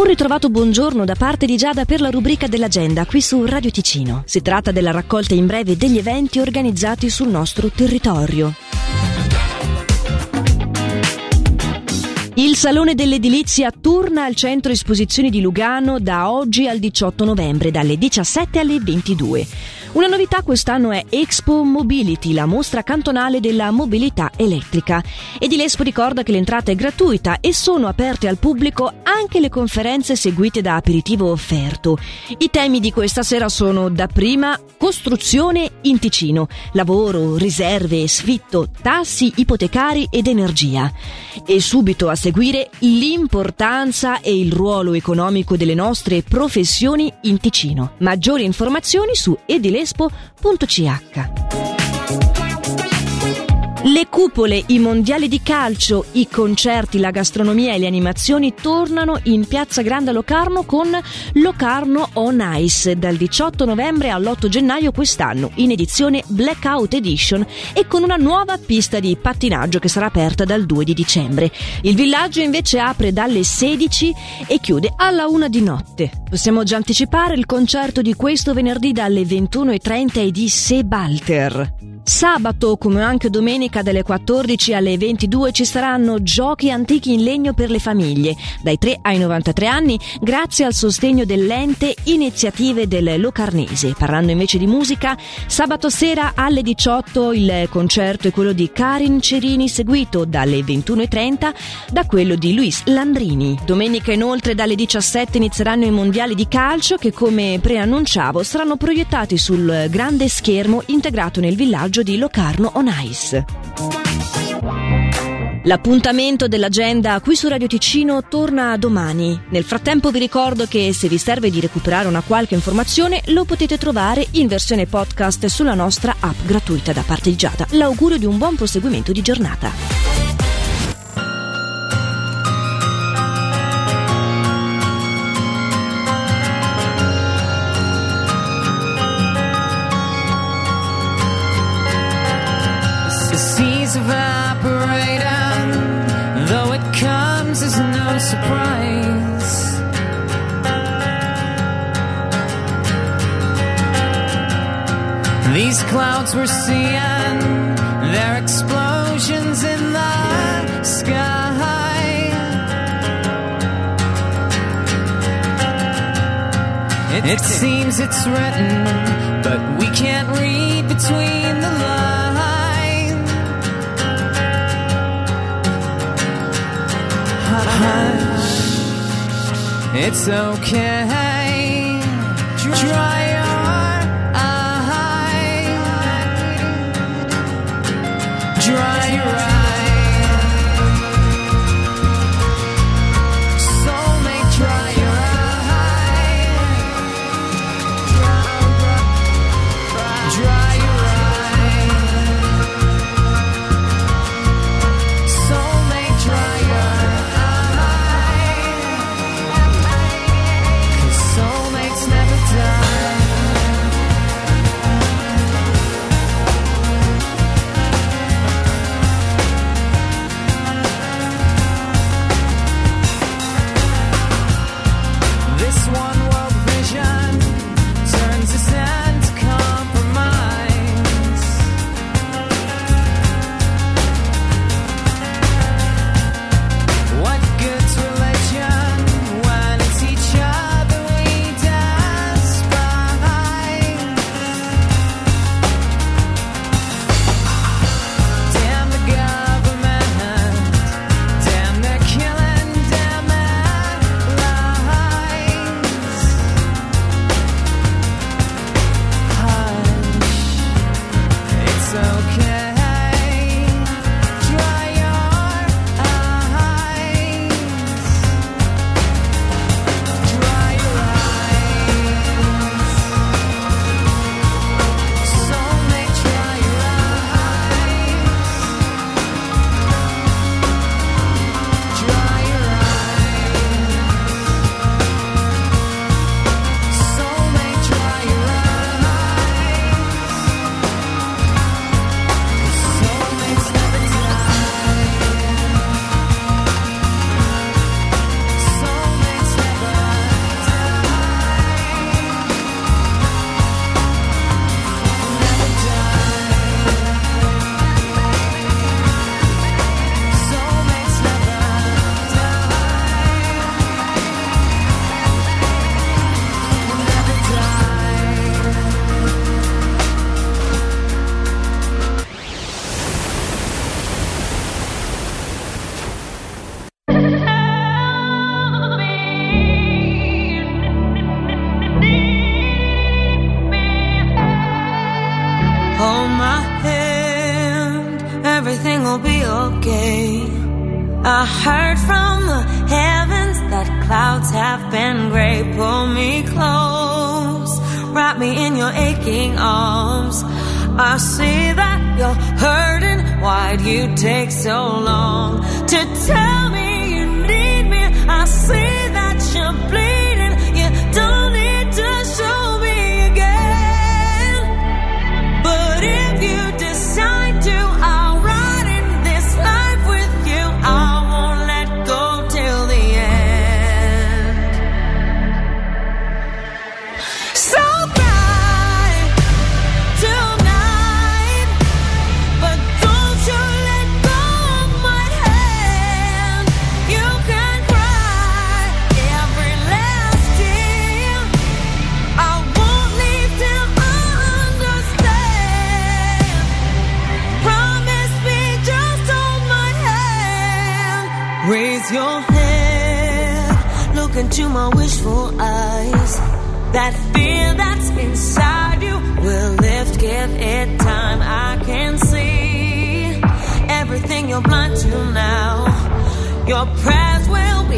Un ritrovato buongiorno da parte di Giada per la rubrica dell'agenda qui su Radio Ticino. Si tratta della raccolta in breve degli eventi organizzati sul nostro territorio. Il Salone dell'Edilizia torna al centro esposizioni di Lugano da oggi al 18 novembre, dalle 17 alle 22. Una novità quest'anno è Expo Mobility, la mostra cantonale della mobilità elettrica. Edilespo ricorda che l'entrata è gratuita e sono aperte al pubblico anche le conferenze seguite da aperitivo offerto. I temi di questa sera sono dapprima costruzione in Ticino, lavoro, riserve, sfitto, tassi ipotecari ed energia. E subito a seguire l'importanza e il ruolo economico delle nostre professioni in Ticino. Maggiori informazioni su edilespo lespo.ch. Le cupole, i mondiali di calcio, i concerti, la gastronomia e le animazioni tornano in Piazza Grande Locarno con Locarno On Ice dal 18 novembre all'8 gennaio quest'anno in edizione Blackout Edition e con una nuova pista di pattinaggio che sarà aperta dal 2 di dicembre. Il villaggio invece apre dalle 16 e chiude alla 1 di notte. Possiamo già anticipare il concerto di questo venerdì dalle 21.30 e di Sebalter. Sabato, come anche domenica dalle 14 alle 22 ci saranno giochi antichi in legno per le famiglie, dai 3 ai 93 anni, grazie al sostegno dell'ente Iniziative del Locarnese. Parlando invece di musica, sabato sera alle 18 il concerto è quello di Karin Cerini, seguito dalle 21.30 da quello di Luis Landrini. Domenica inoltre dalle 17 inizieranno i mondiali di calcio che, come preannunciavo, saranno proiettati sul grande schermo integrato nel villaggio viaggio di Locarno on Ice. L'appuntamento dell'agenda qui su Radio Ticino torna domani. Nel frattempo vi ricordo che se vi serve di recuperare una qualche informazione lo potete trovare in versione podcast sulla nostra app gratuita da parte di Giada. L'augurio di un buon proseguimento di giornata. Surprise. These clouds we're seeing, they're explosions in the sky. It, it seems it's written, but we can't read between hush. It's okay. Dry I heard from the heavens that clouds have been gray. Pull me close, wrap me in your aching arms. I see that you're hurting. Why'd you take so long to tell Raise your head, look into my wishful eyes. That fear that's inside you will lift, give it time. I can see everything you're blind to now. Your prayers will